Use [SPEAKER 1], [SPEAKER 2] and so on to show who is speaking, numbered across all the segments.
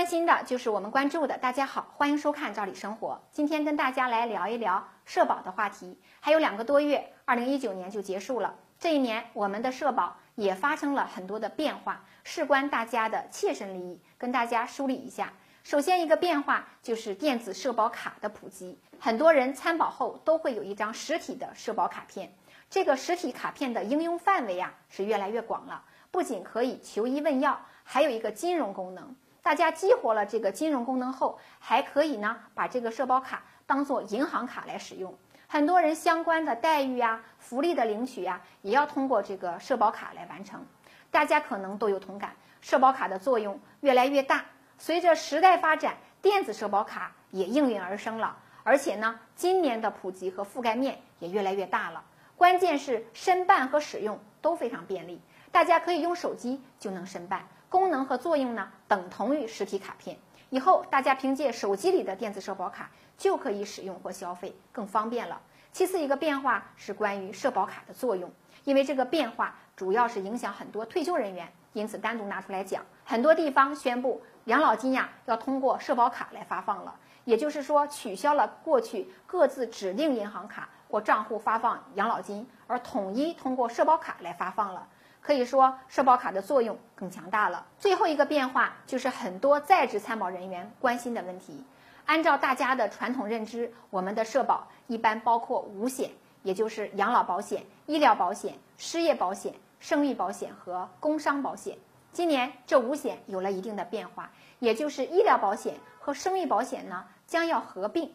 [SPEAKER 1] 关心的，就是我们关注的。大家好，欢迎收看《赵理生活》。今天跟大家来聊一聊社保的话题。还有两个多月，二零一九年就结束了。这一年，我们的社保也发生了很多的变化，事关大家的切身利益，跟大家梳理一下。首先，一个变化就是电子社保卡的普及。很多人参保后都会有一张实体的社保卡片，这个实体卡片的应用范围啊是越来越广了，不仅可以求医问药，还有一个金融功能。大家激活了这个金融功能后，还可以呢把这个社保卡当做银行卡来使用。很多人相关的待遇呀、福利的领取呀，也要通过这个社保卡来完成。大家可能都有同感，社保卡的作用越来越大。随着时代发展，电子社保卡也应运而生了，而且呢，今年的普及和覆盖面也越来越大了。关键是申办和使用都非常便利，大家可以用手机就能申办。功能和作用呢，等同于实体卡片。以后大家凭借手机里的电子社保卡就可以使用或消费，更方便了。其次，一个变化是关于社保卡的作用，因为这个变化主要是影响很多退休人员，因此单独拿出来讲。很多地方宣布养老金呀要通过社保卡来发放了，也就是说取消了过去各自指定银行卡或账户发放养老金，而统一通过社保卡来发放了。可以说，社保卡的作用更强大了。最后一个变化就是很多在职参保人员关心的问题。按照大家的传统认知，我们的社保一般包括五险，也就是养老保险、医疗保险、失业保险、生育保险和工伤保险。今年这五险有了一定的变化，也就是医疗保险和生育保险呢将要合并，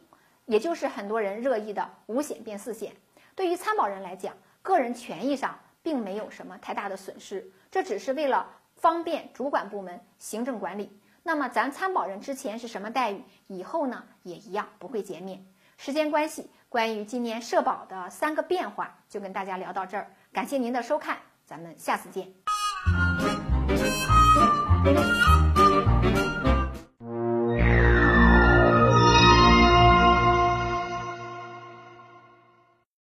[SPEAKER 1] 也就是很多人热议的五险变四险。对于参保人来讲，个人权益上。并没有什么太大的损失，这只是为了方便主管部门行政管理。那么咱参保人之前是什么待遇，以后呢也一样不会减免。时间关系，关于今年社保的三个变化就跟大家聊到这儿，感谢您的收看，咱们下次见。